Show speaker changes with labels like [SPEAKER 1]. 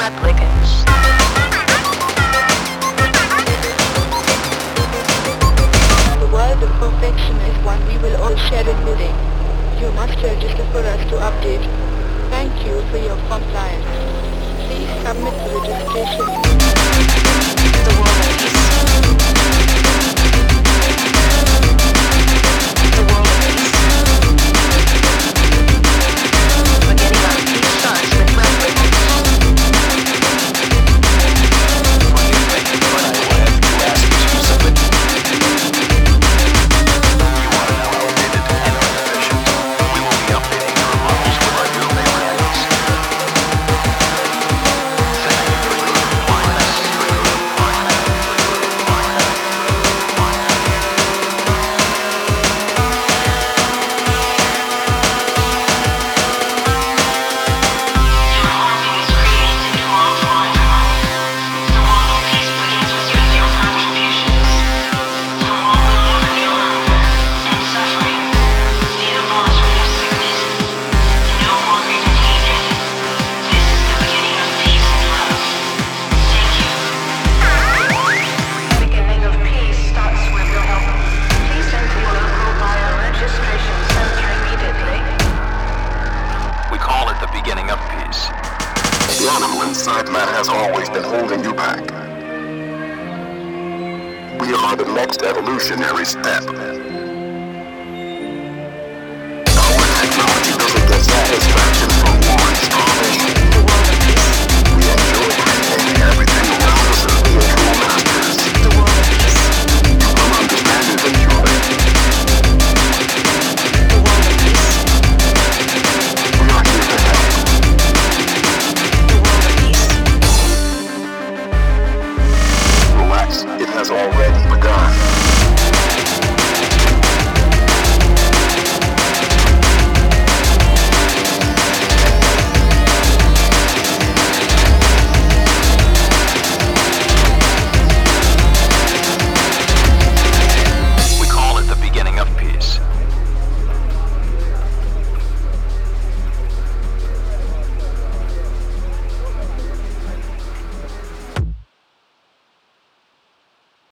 [SPEAKER 1] replicants.
[SPEAKER 2] The world of perfection is one we will all share in within. You must register for us to update. Thank you for your compliance. Please submit the registration.
[SPEAKER 3] Inside man has always been holding you back. We are the next evolutionary step. already.